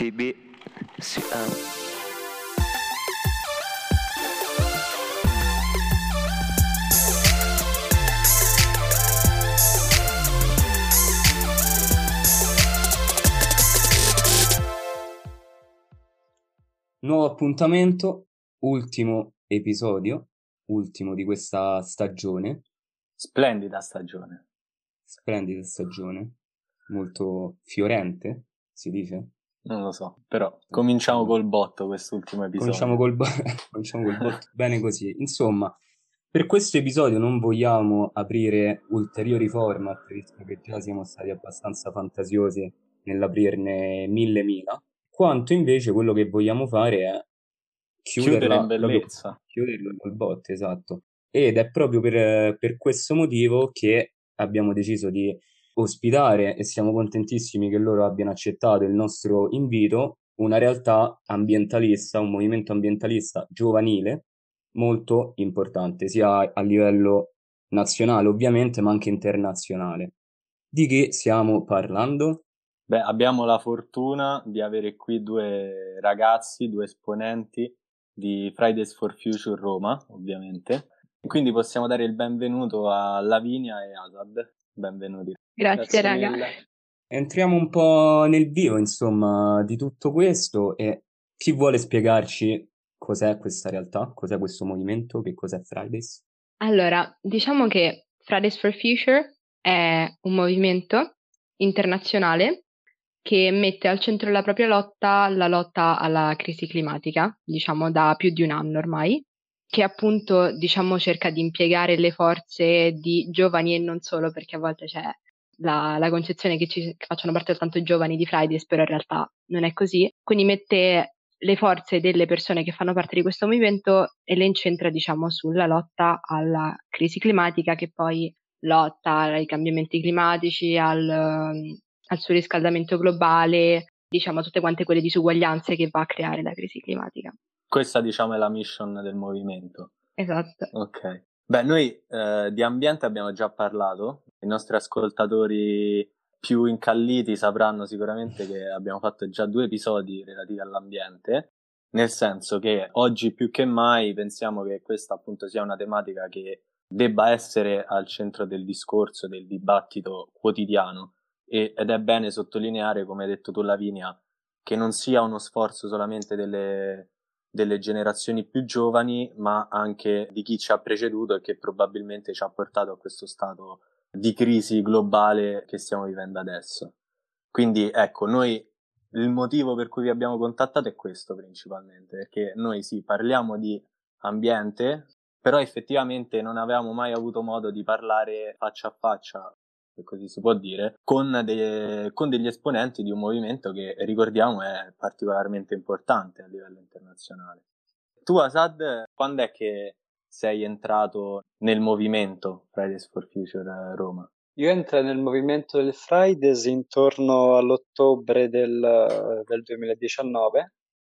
TB si- ah. Nuovo appuntamento, ultimo episodio, ultimo di questa stagione, Splendida stagione. splendida stagione, molto fiorente, si dice? Non lo so, però cominciamo col botto quest'ultimo episodio. Cominciamo col, bo- cominciamo col botto. Bene così. Insomma, per questo episodio non vogliamo aprire ulteriori format, visto che già siamo stati abbastanza fantasiosi nell'aprirne mille mila, quanto invece quello che vogliamo fare è Chiudere chiuderla in proprio- bellezza. chiuderlo col botto, esatto. Ed è proprio per, per questo motivo che abbiamo deciso di ospitare e siamo contentissimi che loro abbiano accettato il nostro invito, una realtà ambientalista, un movimento ambientalista giovanile molto importante, sia a livello nazionale ovviamente, ma anche internazionale. Di che stiamo parlando? Beh, abbiamo la fortuna di avere qui due ragazzi, due esponenti di Fridays for Future Roma, ovviamente. Quindi possiamo dare il benvenuto a Lavinia e Asad. Benvenuti. Grazie, raga. mille. Entriamo un po' nel vivo, insomma, di tutto questo e chi vuole spiegarci cos'è questa realtà, cos'è questo movimento, che cos'è Fridays? Allora, diciamo che Fridays for Future è un movimento internazionale che mette al centro della propria lotta la lotta alla crisi climatica, diciamo da più di un anno ormai, che appunto, diciamo, cerca di impiegare le forze di giovani e non solo, perché a volte c'è la, la concezione che, ci, che facciano parte soltanto i giovani di Fridays, però in realtà non è così. Quindi mette le forze delle persone che fanno parte di questo movimento e le incentra, diciamo, sulla lotta alla crisi climatica che poi lotta ai cambiamenti climatici, al, al surriscaldamento globale, diciamo, tutte quante quelle disuguaglianze che va a creare la crisi climatica. Questa, diciamo, è la mission del movimento. Esatto. Ok. Beh, noi eh, di ambiente abbiamo già parlato, i nostri ascoltatori più incalliti sapranno sicuramente che abbiamo fatto già due episodi relativi all'ambiente, nel senso che oggi più che mai pensiamo che questa appunto sia una tematica che debba essere al centro del discorso, del dibattito quotidiano. E- ed è bene sottolineare, come hai detto tu Lavinia, che non sia uno sforzo solamente delle, delle generazioni più giovani, ma anche di chi ci ha preceduto e che probabilmente ci ha portato a questo stato di crisi globale che stiamo vivendo adesso. Quindi ecco, noi il motivo per cui vi abbiamo contattato è questo principalmente, perché noi sì, parliamo di ambiente, però effettivamente non avevamo mai avuto modo di parlare faccia a faccia, se così si può dire, con, de- con degli esponenti di un movimento che ricordiamo è particolarmente importante a livello internazionale. Tu, Asad, quando è che sei entrato nel movimento Fridays for Future eh, Roma? Io entrai nel movimento del Fridays intorno all'ottobre del, del 2019.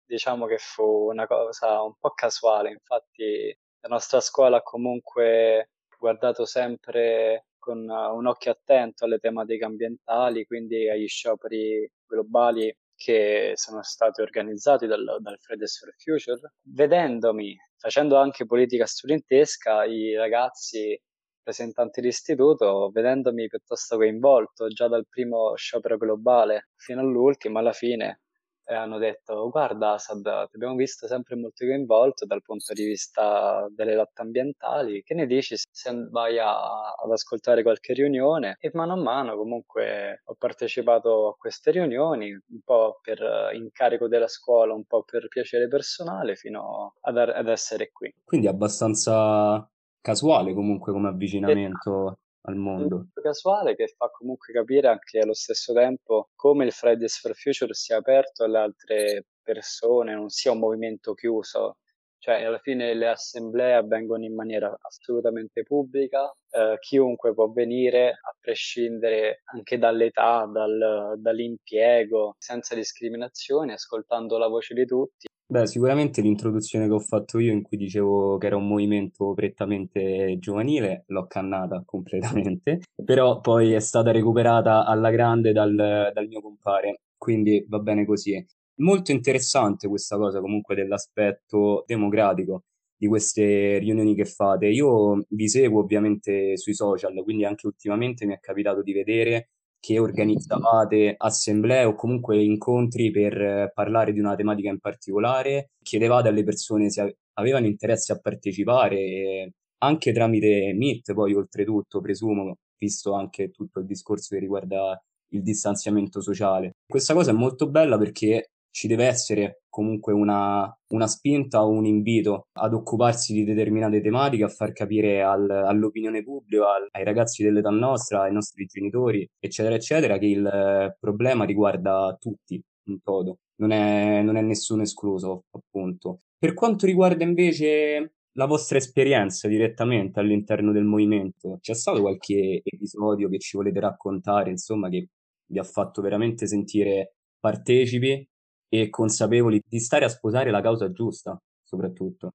Diciamo che fu una cosa un po' casuale, infatti la nostra scuola ha comunque guardato sempre con un occhio attento alle tematiche ambientali, quindi agli scioperi globali che sono stati organizzati dal, dal Fridays for Future. Vedendomi, facendo anche politica studentesca, i ragazzi rappresentanti d'istituto, vedendomi piuttosto coinvolto già dal primo sciopero globale fino all'ultimo, alla fine eh, hanno detto guarda Asad, ti abbiamo visto sempre molto coinvolto dal punto di vista delle lotte ambientali, che ne dici se vai a, ad ascoltare qualche riunione? E mano a mano comunque ho partecipato a queste riunioni, un po' per incarico della scuola, un po' per piacere personale, fino ad, ad essere qui. Quindi abbastanza casuale comunque come avvicinamento al mondo. casuale che fa comunque capire anche allo stesso tempo come il Fridays for Future sia aperto alle altre persone, non sia un movimento chiuso. Cioè, alla fine le assemblee avvengono in maniera assolutamente pubblica, eh, chiunque può venire, a prescindere anche dall'età, dal, dall'impiego, senza discriminazioni, ascoltando la voce di tutti. Beh, sicuramente l'introduzione che ho fatto io in cui dicevo che era un movimento prettamente giovanile l'ho cannata completamente, però poi è stata recuperata alla grande dal, dal mio compare, quindi va bene così. molto interessante questa cosa comunque dell'aspetto democratico di queste riunioni che fate. Io vi seguo ovviamente sui social, quindi anche ultimamente mi è capitato di vedere che organizzavate assemblee o comunque incontri per parlare di una tematica in particolare, chiedevate alle persone se avevano interesse a partecipare, anche tramite Meet, poi oltretutto, presumo, visto anche tutto il discorso che riguarda il distanziamento sociale. Questa cosa è molto bella perché ci deve essere comunque una, una spinta o un invito ad occuparsi di determinate tematiche, a far capire al, all'opinione pubblica, al, ai ragazzi dell'età nostra, ai nostri genitori, eccetera, eccetera, che il problema riguarda tutti in toto, non è, non è nessuno escluso, appunto. Per quanto riguarda invece la vostra esperienza direttamente all'interno del movimento, c'è stato qualche episodio che ci volete raccontare, insomma, che vi ha fatto veramente sentire partecipi e consapevoli di stare a sposare la causa giusta, soprattutto?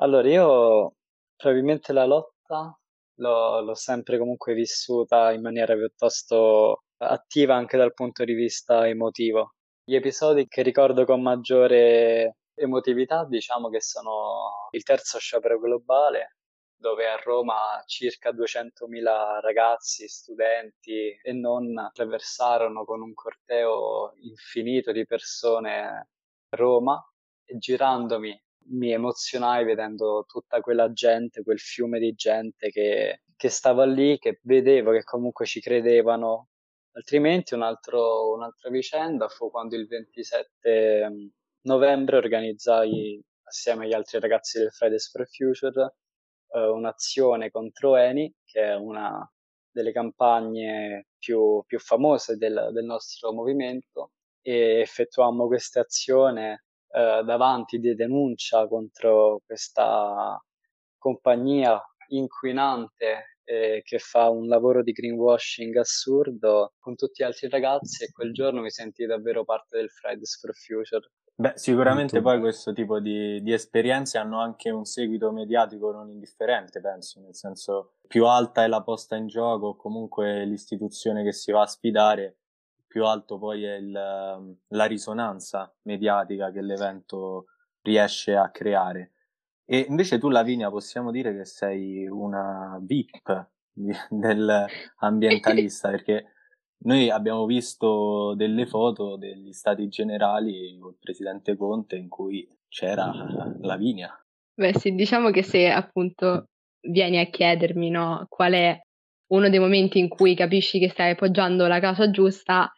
Allora, io probabilmente la lotta l'ho, l'ho sempre comunque vissuta in maniera piuttosto attiva anche dal punto di vista emotivo. Gli episodi che ricordo con maggiore emotività, diciamo che sono il terzo sciopero globale, dove a Roma circa 200.000 ragazzi, studenti e non attraversarono con un corteo infinito di persone Roma e girandomi mi emozionai vedendo tutta quella gente, quel fiume di gente che, che stava lì, che vedevo che comunque ci credevano. Altrimenti un altro, un'altra vicenda fu quando il 27 novembre organizzai assieme agli altri ragazzi del Fridays for Future eh, un'azione contro Eni, che è una delle campagne più, più famose del, del, nostro movimento, e effettuammo questa azione eh, davanti di denuncia contro questa compagnia inquinante eh, che fa un lavoro di greenwashing assurdo con tutti gli altri ragazzi e quel giorno mi sentii davvero parte del Fridays for Future Beh, sicuramente poi questo tipo di, di, esperienze hanno anche un seguito mediatico non indifferente, penso, nel senso più alta è la posta in gioco o comunque l'istituzione che si va a sfidare, più alto poi è il, la risonanza mediatica che l'evento riesce a creare. E invece tu, Lavinia, possiamo dire che sei una VIP dell'ambientalista, perché noi abbiamo visto delle foto degli stati generali col presidente Conte in cui c'era Lavinia. Beh sì, diciamo che se appunto vieni a chiedermi no, qual è uno dei momenti in cui capisci che stai appoggiando la causa giusta,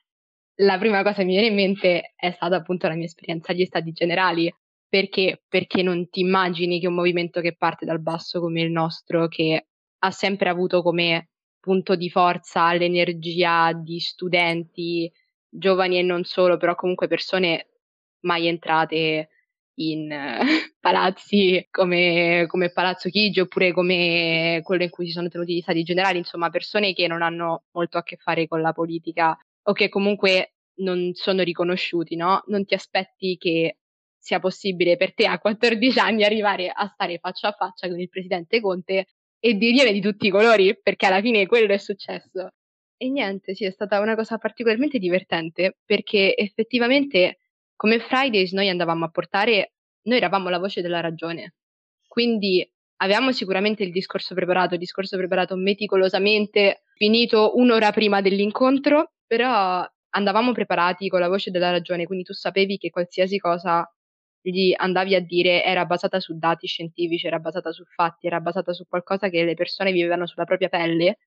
la prima cosa che mi viene in mente è stata appunto la mia esperienza agli stati generali. Perché? Perché non ti immagini che un movimento che parte dal basso come il nostro, che ha sempre avuto come punto di forza l'energia di studenti giovani e non solo, però comunque persone mai entrate in palazzi come, come, Palazzo Chigi oppure come quello in cui si sono tenuti gli stati generali, insomma persone che non hanno molto a che fare con la politica o che comunque non sono riconosciuti, no? Non ti aspetti che sia possibile per te a 14 anni arrivare a stare faccia a faccia con il presidente Conte e dirgliene di tutti i colori, perché alla fine quello è successo. E niente, sì, è stata una cosa particolarmente divertente, perché effettivamente come Fridays noi andavamo a portare, noi eravamo la voce della ragione. Quindi avevamo sicuramente il discorso preparato, il discorso preparato meticolosamente, finito un'ora prima dell'incontro, però andavamo preparati con la voce della ragione, quindi tu sapevi che qualsiasi cosa gli andavi a dire era basata su dati scientifici, era basata su fatti, era basata su qualcosa che le persone vivevano sulla propria pelle.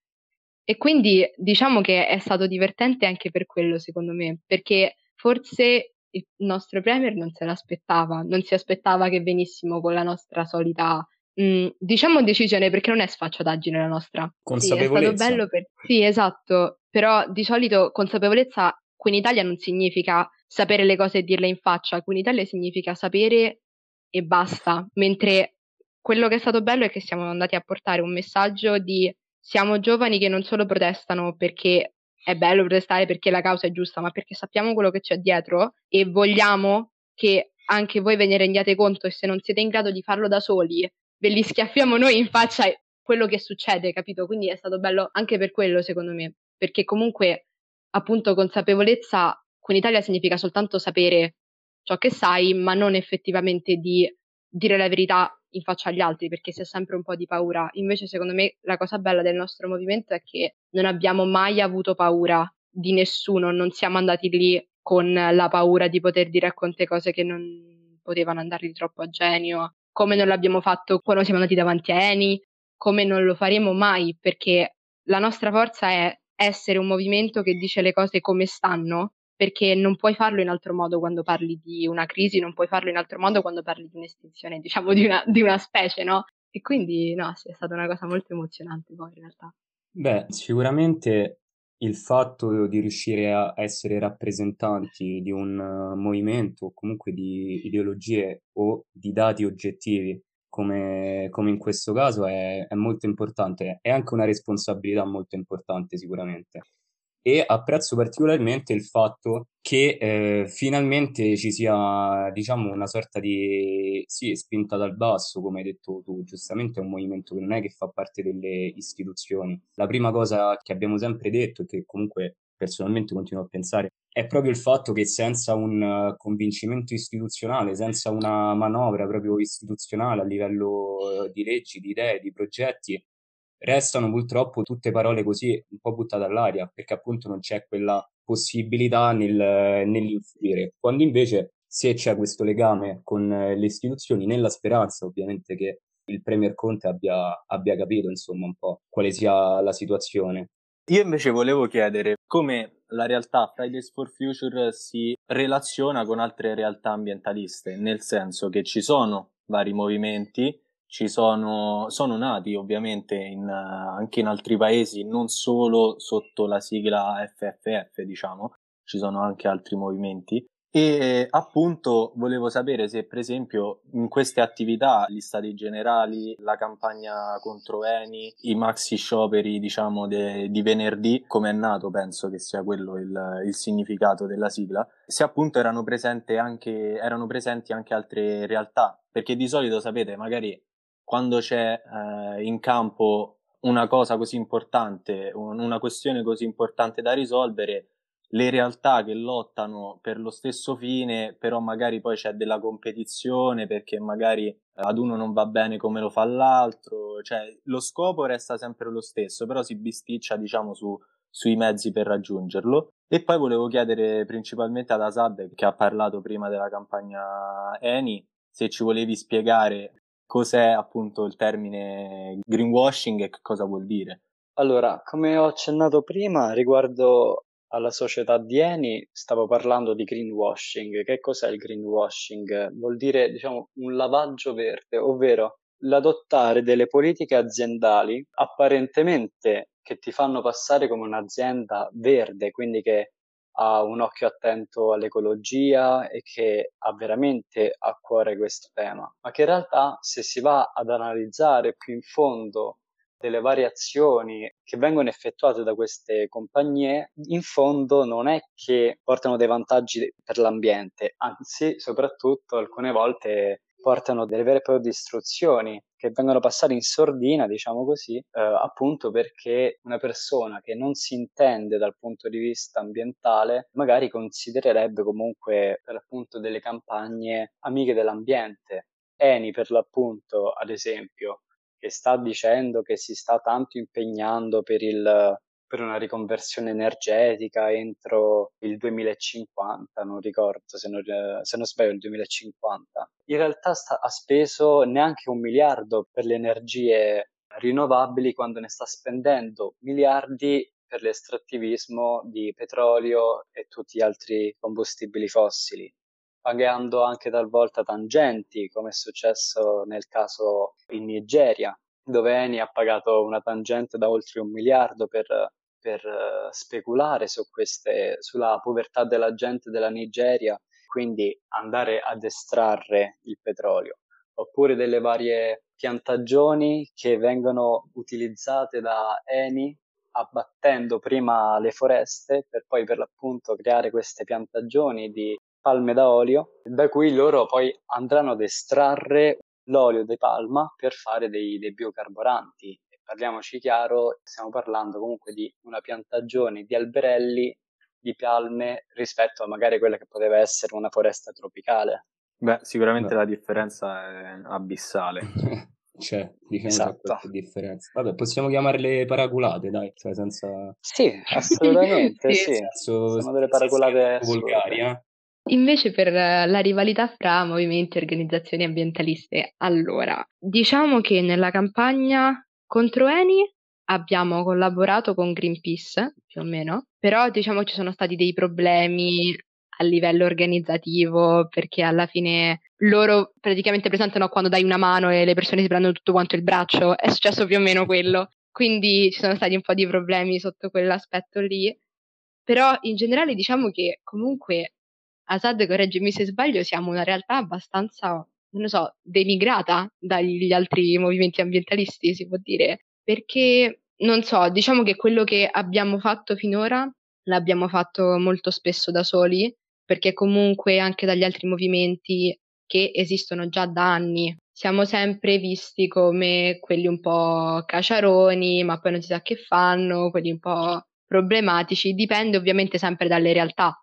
E quindi diciamo che è stato divertente anche per quello, secondo me, perché forse il nostro premier non se l'aspettava, non si aspettava che venissimo con la nostra solita, mm, diciamo decisione, perché non è sfacciataggine la nostra. Consapevolezza. Sì, è stato bello per... Sì, esatto, però di solito consapevolezza qui in Italia non significa sapere le cose e dirle in faccia, qui in Italia significa sapere e basta, mentre quello che è stato bello è che siamo andati a portare un messaggio di siamo giovani che non solo protestano perché è bello protestare perché la causa è giusta, ma perché sappiamo quello che c'è dietro e vogliamo che anche voi ve ne rendiate conto e se non siete in grado di farlo da soli, ve li schiaffiamo noi in faccia quello che succede, capito? Quindi è stato bello anche per quello, secondo me, perché comunque appunto consapevolezza in Italia significa soltanto sapere ciò che sai, ma non effettivamente di dire la verità in faccia agli altri perché si ha sempre un po' di paura. Invece, secondo me, la cosa bella del nostro movimento è che non abbiamo mai avuto paura di nessuno, non siamo andati lì con la paura di poter dire a Conte cose che non potevano andare di troppo a genio, come non l'abbiamo fatto quando siamo andati davanti a Eni, come non lo faremo mai perché la nostra forza è essere un movimento che dice le cose come stanno perché non puoi farlo in altro modo quando parli di una crisi, non puoi farlo in altro modo quando parli di un'estinzione, diciamo, di una, di una specie, no? E quindi, no, sì, è stata una cosa molto emozionante poi in realtà. Beh, sicuramente il fatto di riuscire a essere rappresentanti di un uh, movimento o comunque di ideologie o di dati oggettivi, come, come in questo caso, è, è molto importante. È anche una responsabilità molto importante sicuramente e apprezzo particolarmente il fatto che eh, finalmente ci sia, diciamo, una sorta di sì, spinta dal basso, come hai detto tu, giustamente è un movimento che non è che fa parte delle istituzioni. La prima cosa che abbiamo sempre detto e che comunque personalmente continuo a pensare è proprio il fatto che senza un convincimento istituzionale, senza una manovra proprio istituzionale a livello di leggi, di idee, di progetti, restano purtroppo tutte parole così un po' buttate all'aria, perché appunto non c'è quella possibilità nel, nell'influire, quando invece se c'è questo legame con le istituzioni, nella speranza ovviamente che il Premier Conte abbia, abbia capito insomma un po' quale sia la situazione. Io invece volevo chiedere come la realtà Fridays for Future si relaziona con altre realtà ambientaliste, nel senso che ci sono vari movimenti ci sono, sono nati ovviamente in, anche in altri paesi, non solo sotto la sigla FFF, diciamo, ci sono anche altri movimenti. E appunto volevo sapere se, per esempio, in queste attività, gli stati generali, la campagna contro Eni, i maxi scioperi, diciamo, de, di venerdì, come è nato, penso che sia quello il, il significato della sigla, se appunto erano, anche, erano presenti anche altre realtà, perché di solito, sapete, magari quando c'è eh, in campo una cosa così importante, un, una questione così importante da risolvere, le realtà che lottano per lo stesso fine, però magari poi c'è della competizione perché magari ad uno non va bene come lo fa l'altro, cioè lo scopo resta sempre lo stesso, però si bisticcia diciamo su, sui mezzi per raggiungerlo. E poi volevo chiedere principalmente ad Asad, che ha parlato prima della campagna Eni, se ci volevi spiegare cos'è appunto il termine greenwashing e che cosa vuol dire. Allora, come ho accennato prima, riguardo alla società di Eni, stavo parlando di greenwashing. Che cos'è il greenwashing? Vuol dire, diciamo, un lavaggio verde, ovvero l'adottare delle politiche aziendali apparentemente che ti fanno passare come un'azienda verde, quindi che ha un occhio attento all'ecologia e che ha veramente a cuore questo tema, ma che in realtà se si va ad analizzare più in fondo delle variazioni che vengono effettuate da queste compagnie, in fondo non è che portano dei vantaggi per l'ambiente, anzi, soprattutto alcune volte portano delle vere e proprie distruzioni che vengono passate in sordina, diciamo così, eh, appunto perché una persona che non si intende dal punto di vista ambientale magari considererebbe comunque per l'appunto delle campagne amiche dell'ambiente. Eni per l'appunto, ad esempio, che sta dicendo che si sta tanto impegnando per il per una riconversione energetica entro il 2050, non ricordo se non, se non sbaglio il 2050. In realtà sta, ha speso neanche un miliardo per le energie rinnovabili quando ne sta spendendo miliardi per l'estrattivismo di petrolio e tutti gli altri combustibili fossili, pagando anche talvolta tangenti, come è successo nel caso in Nigeria, dove Eni ha pagato una tangente da oltre un miliardo per per uh, speculare su queste, sulla povertà della gente della Nigeria, quindi andare ad estrarre il petrolio, oppure delle varie piantagioni che vengono utilizzate da Eni abbattendo prima le foreste per poi per l'appunto creare queste piantagioni di palme da olio, da cui loro poi andranno ad estrarre l'olio di palma per fare dei, dei biocarburanti parliamoci chiaro, stiamo parlando comunque di una piantagione di alberelli di palme rispetto a magari quella che poteva essere una foresta tropicale. Beh, sicuramente Beh. la differenza è abissale. C'è, diciamo esatto. c'è differenza. Vabbè, possiamo chiamarle paraculate, dai, cioè senza... Sì, assolutamente, sì. Senso, Sono delle paraculate volgari, eh? Invece per la rivalità fra movimenti e organizzazioni ambientaliste, allora, diciamo che nella campagna contro Eni abbiamo collaborato con Greenpeace, più o meno, però diciamo ci sono stati dei problemi a livello organizzativo perché alla fine loro praticamente presentano quando dai una mano e le persone si prendono tutto quanto il braccio, è successo più o meno quello. Quindi ci sono stati un po' di problemi sotto quell'aspetto lì. Però in generale diciamo che comunque Assad, correggimi se sbaglio, siamo una realtà abbastanza, non lo so, denigrata dagli altri movimenti ambientalisti, si può dire, perché non so, diciamo che quello che abbiamo fatto finora l'abbiamo fatto molto spesso da soli, perché comunque anche dagli altri movimenti che esistono già da anni siamo sempre visti come quelli un po' caciaroni, ma poi non si sa che fanno, quelli un po' problematici, dipende ovviamente sempre dalle realtà.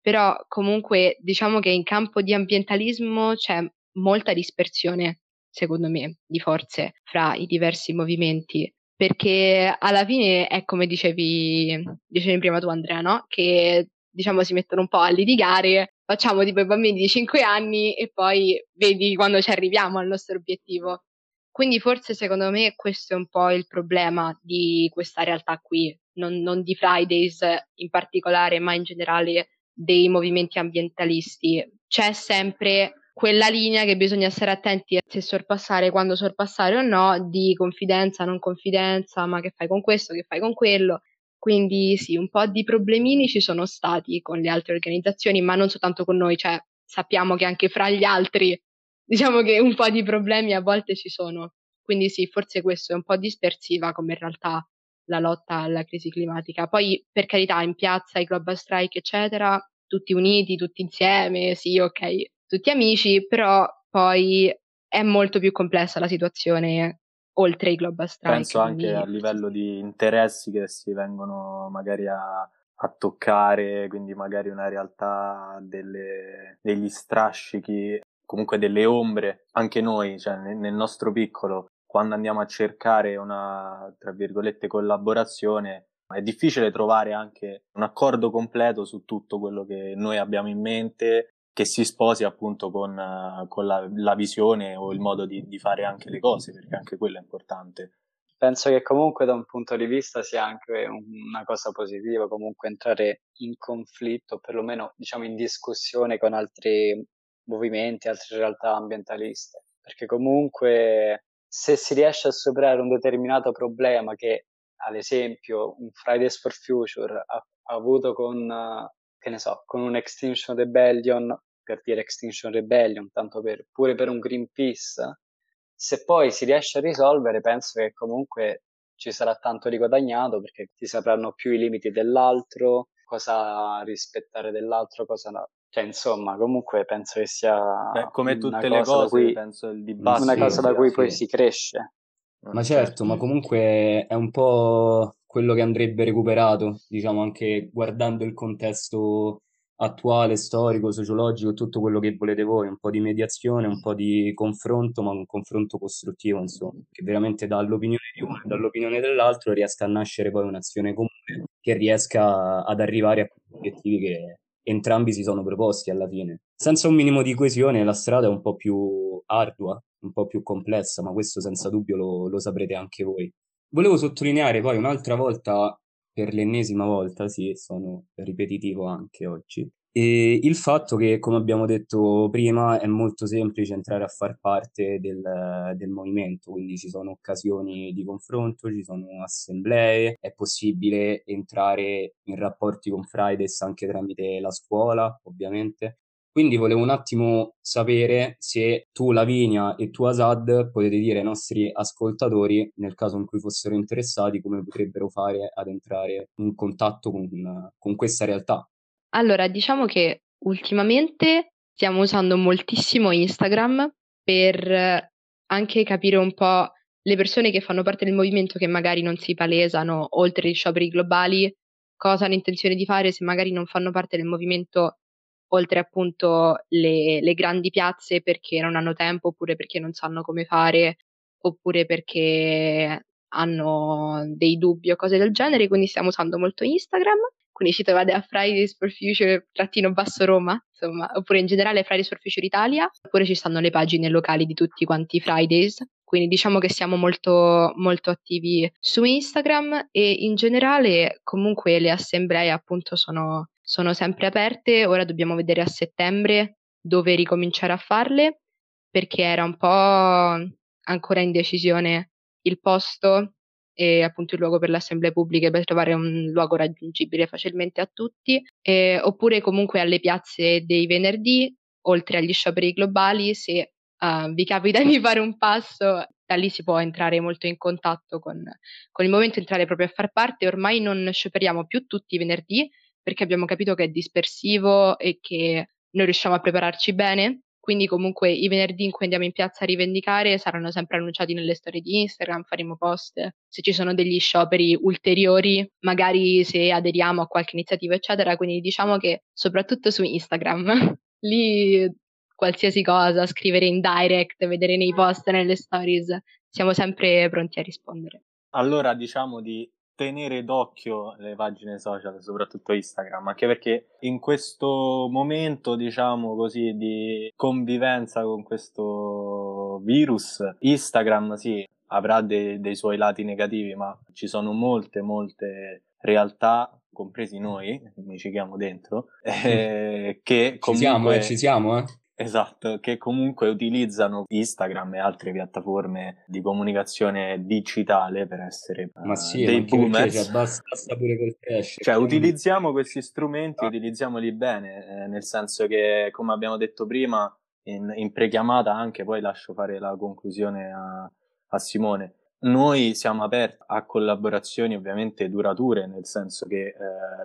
Però comunque diciamo che in campo di ambientalismo c'è molta dispersione, secondo me, di forze fra i diversi movimenti perché alla fine è come dicevi, dicevi prima tu Andrea, no? Che diciamo si mettono un po' a litigare, facciamo tipo i bambini di 5 anni e poi vedi quando ci arriviamo al nostro obiettivo. Quindi forse secondo me questo è un po' il problema di questa realtà qui, non, non di Fridays in particolare, ma in generale dei movimenti ambientalisti. C'è sempre quella linea che bisogna stare attenti se sorpassare, quando sorpassare o no, di confidenza, non confidenza, ma che fai con questo, che fai con quello. Quindi sì, un po' di problemini ci sono stati con le altre organizzazioni, ma non soltanto con noi, cioè sappiamo che anche fra gli altri, diciamo che un po' di problemi a volte ci sono. Quindi sì, forse questo è un po' dispersiva come in realtà la lotta alla crisi climatica. Poi, per carità, in piazza, i global strike, eccetera, tutti uniti, tutti insieme, sì, ok, tutti amici, però poi è molto più complessa la situazione oltre i global strike. Penso anche a livello di interessi che si vengono magari a, a toccare, quindi magari una realtà delle, degli strascichi, comunque delle ombre, anche noi, cioè nel, nel nostro piccolo, quando andiamo a cercare una, tra virgolette, collaborazione, è difficile trovare anche un accordo completo su tutto quello che noi abbiamo in mente che si sposi appunto con, con la, la, visione o il modo di, di, fare anche le cose, perché anche quello è importante. Penso che comunque da un punto di vista sia anche una cosa positiva, comunque entrare in conflitto, perlomeno diciamo in discussione con altri movimenti, altre realtà ambientaliste, perché comunque se si riesce a superare un determinato problema che ad esempio un Fridays for Future ha, ha avuto con che ne so, con un Extinction Rebellion, per dire Extinction Rebellion, tanto per, pure per un Greenpeace, se poi si riesce a risolvere, penso che comunque ci sarà tanto di guadagnato perché si sapranno più i limiti dell'altro, cosa rispettare dell'altro, cosa no. Cioè, insomma, comunque penso che sia Beh, come tutte le cose, cui, penso il dibattito una cosa da cui poi si cresce. Ma certo, ma comunque è un po' quello che andrebbe recuperato, diciamo anche guardando il contesto attuale, storico, sociologico, tutto quello che volete voi, un po' di mediazione, un po' di confronto, ma un confronto costruttivo, insomma, che veramente dall'opinione di uno e dall'opinione dell'altro riesca a nascere poi un'azione comune che riesca ad arrivare a quegli obiettivi che entrambi si sono proposti alla fine. Senza un minimo di coesione la strada è un po' più ardua, un po' più complessa, ma questo senza dubbio lo, lo saprete anche voi. Volevo sottolineare poi un'altra volta, per l'ennesima volta, sì, sono ripetitivo anche oggi, e il fatto che, come abbiamo detto prima, è molto semplice entrare a far parte del, del, movimento, quindi ci sono occasioni di confronto, ci sono assemblee, è possibile entrare in rapporti con Fridays anche tramite la scuola, ovviamente. Quindi volevo un attimo sapere se tu, Lavinia, e tu, Asad, potete dire ai nostri ascoltatori, nel caso in cui fossero interessati, come potrebbero fare ad entrare in contatto con, con questa realtà. Allora, diciamo che ultimamente stiamo usando moltissimo Instagram per anche capire un po' le persone che fanno parte del movimento che magari non si palesano oltre gli scioperi globali, cosa hanno intenzione di fare se magari non fanno parte del movimento oltre appunto le, le grandi piazze perché non hanno tempo oppure perché non sanno come fare oppure perché hanno dei dubbi o cose del genere, quindi stiamo usando molto Instagram. Quindi ci trovate a Fridays for Future trattino basso Roma, insomma, oppure in generale Fridays for Future Italia, oppure ci stanno le pagine locali di tutti quanti i Fridays. Quindi diciamo che siamo molto, molto attivi su Instagram e in generale comunque le assemblee appunto sono, sono sempre aperte. Ora dobbiamo vedere a settembre dove ricominciare a farle perché era un po' ancora in decisione il posto e appunto il luogo per le assemblee pubbliche per trovare un luogo raggiungibile facilmente a tutti, eh, oppure comunque alle piazze dei venerdì, oltre agli scioperi globali, se uh, vi capita di fare un passo, da lì si può entrare molto in contatto con, con il movimento, entrare proprio a far parte. Ormai non scioperiamo più tutti i venerdì perché abbiamo capito che è dispersivo e che non riusciamo a prepararci bene quindi comunque i venerdì in cui andiamo in piazza a rivendicare saranno sempre annunciati nelle storie di Instagram, faremo post, se ci sono degli scioperi ulteriori, magari se aderiamo a qualche iniziativa, eccetera. Quindi diciamo che soprattutto su Instagram, lì qualsiasi cosa, scrivere in direct, vedere nei post, nelle stories, siamo sempre pronti a rispondere. Allora diciamo di tenere d'occhio le pagine social, soprattutto Instagram, anche perché in questo momento, diciamo così, di convivenza con questo virus, Instagram sì, avrà dei, dei suoi lati negativi, ma ci sono molte, molte realtà compresi noi, mi ci chiamo dentro, eh, che comunque... Ci siamo, eh, ci siamo, eh. Esatto, che comunque utilizzano Instagram e altre piattaforme di comunicazione digitale per essere ma sì, uh, dei boomers. Basta, basta pure col crash. Cioè, utilizziamo questi strumenti, ah. utilizziamoli bene, eh, nel senso che, come abbiamo detto prima, in, in prechiamata anche, poi lascio fare la conclusione a, a Simone. Noi siamo aperti a collaborazioni ovviamente durature, nel senso che eh,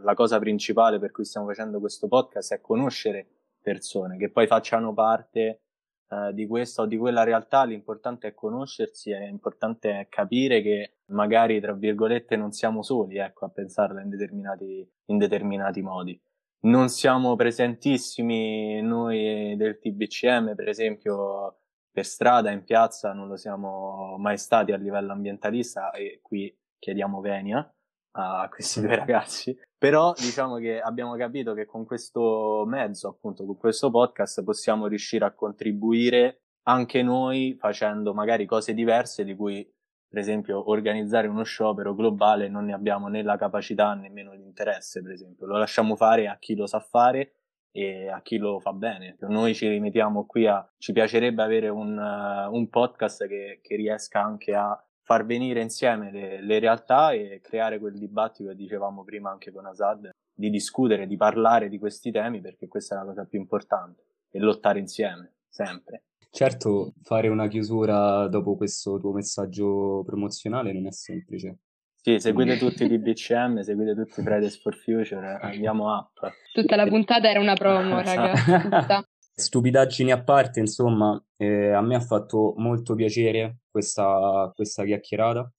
la cosa principale per cui stiamo facendo questo podcast è conoscere persone che poi facciano parte uh, di questa o di quella realtà, l'importante è conoscersi, è importante capire che magari, tra virgolette, non siamo soli, ecco, a pensarla in determinati, in determinati modi. Non siamo presentissimi noi del TBCM, per esempio, per strada, in piazza, non lo siamo mai stati a livello ambientalista e qui chiediamo venia a questi due ragazzi. Però diciamo che abbiamo capito che con questo mezzo, appunto, con questo podcast, possiamo riuscire a contribuire anche noi facendo magari cose diverse di cui, per esempio, organizzare uno sciopero globale non ne abbiamo né la capacità nemmeno l'interesse, per esempio. Lo lasciamo fare a chi lo sa fare e a chi lo fa bene. Noi ci rimettiamo qui a... ci piacerebbe avere un, uh, un podcast che, che riesca anche a far venire insieme le, le, realtà e creare quel dibattito che dicevamo prima anche con Asad, di discutere, di parlare di questi temi perché questa è la cosa più importante e lottare insieme, sempre. Certo, fare una chiusura dopo questo tuo messaggio promozionale non è semplice. Sì, seguite tutti i DBCM, seguite tutti i Fridays for Future, andiamo up. Tutta la puntata era una promo, esatto. raga. Stupidaggini a parte, insomma, eh, a me ha fatto molto piacere questa, questa chiacchierata.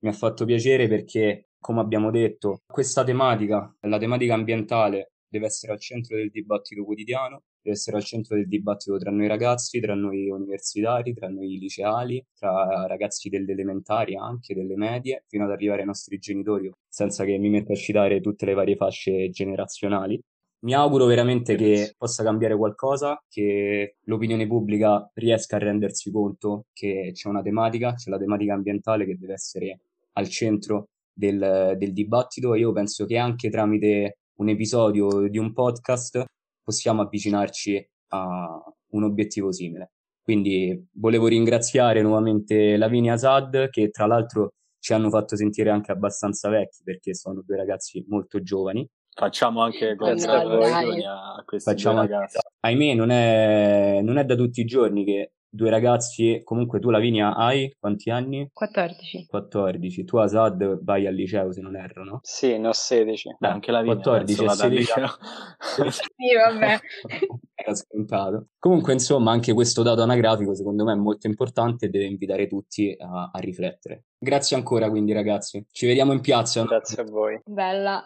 Mi ha fatto piacere perché, come abbiamo detto, questa tematica, la tematica ambientale, deve essere al centro del dibattito quotidiano, deve essere al centro del dibattito tra noi ragazzi, tra noi universitari, tra noi liceali, tra ragazzi delle elementari anche, delle medie, fino ad arrivare ai nostri genitori, senza che mi metta a citare tutte le varie fasce generazionali. Mi auguro veramente che possa cambiare qualcosa, che l'opinione pubblica riesca a rendersi conto che c'è una tematica, c'è la tematica ambientale che deve essere al centro del, del dibattito. E io penso che anche tramite un episodio di un podcast possiamo avvicinarci a un obiettivo simile. Quindi volevo ringraziare nuovamente Lavinia Asad che tra l'altro ci hanno fatto sentire anche abbastanza vecchi perché sono due ragazzi molto giovani Facciamo anche congratulazioni a questi Facciamo ragazzi. Anche, ahimè, non è, non è da tutti i giorni che due ragazzi, comunque tu Lavinia hai quanti anni? 14. 14. Tu Asad vai al liceo se non erro, no? Sì, ne ho 16. Beh, anche Lavinia 14 e 16. sì, vabbè. Era scontato. Comunque, insomma, anche questo dato anagrafico secondo me è molto importante e deve invitare tutti a, a riflettere. Grazie ancora quindi ragazzi. Ci vediamo in piazza. Grazie a voi. Bella.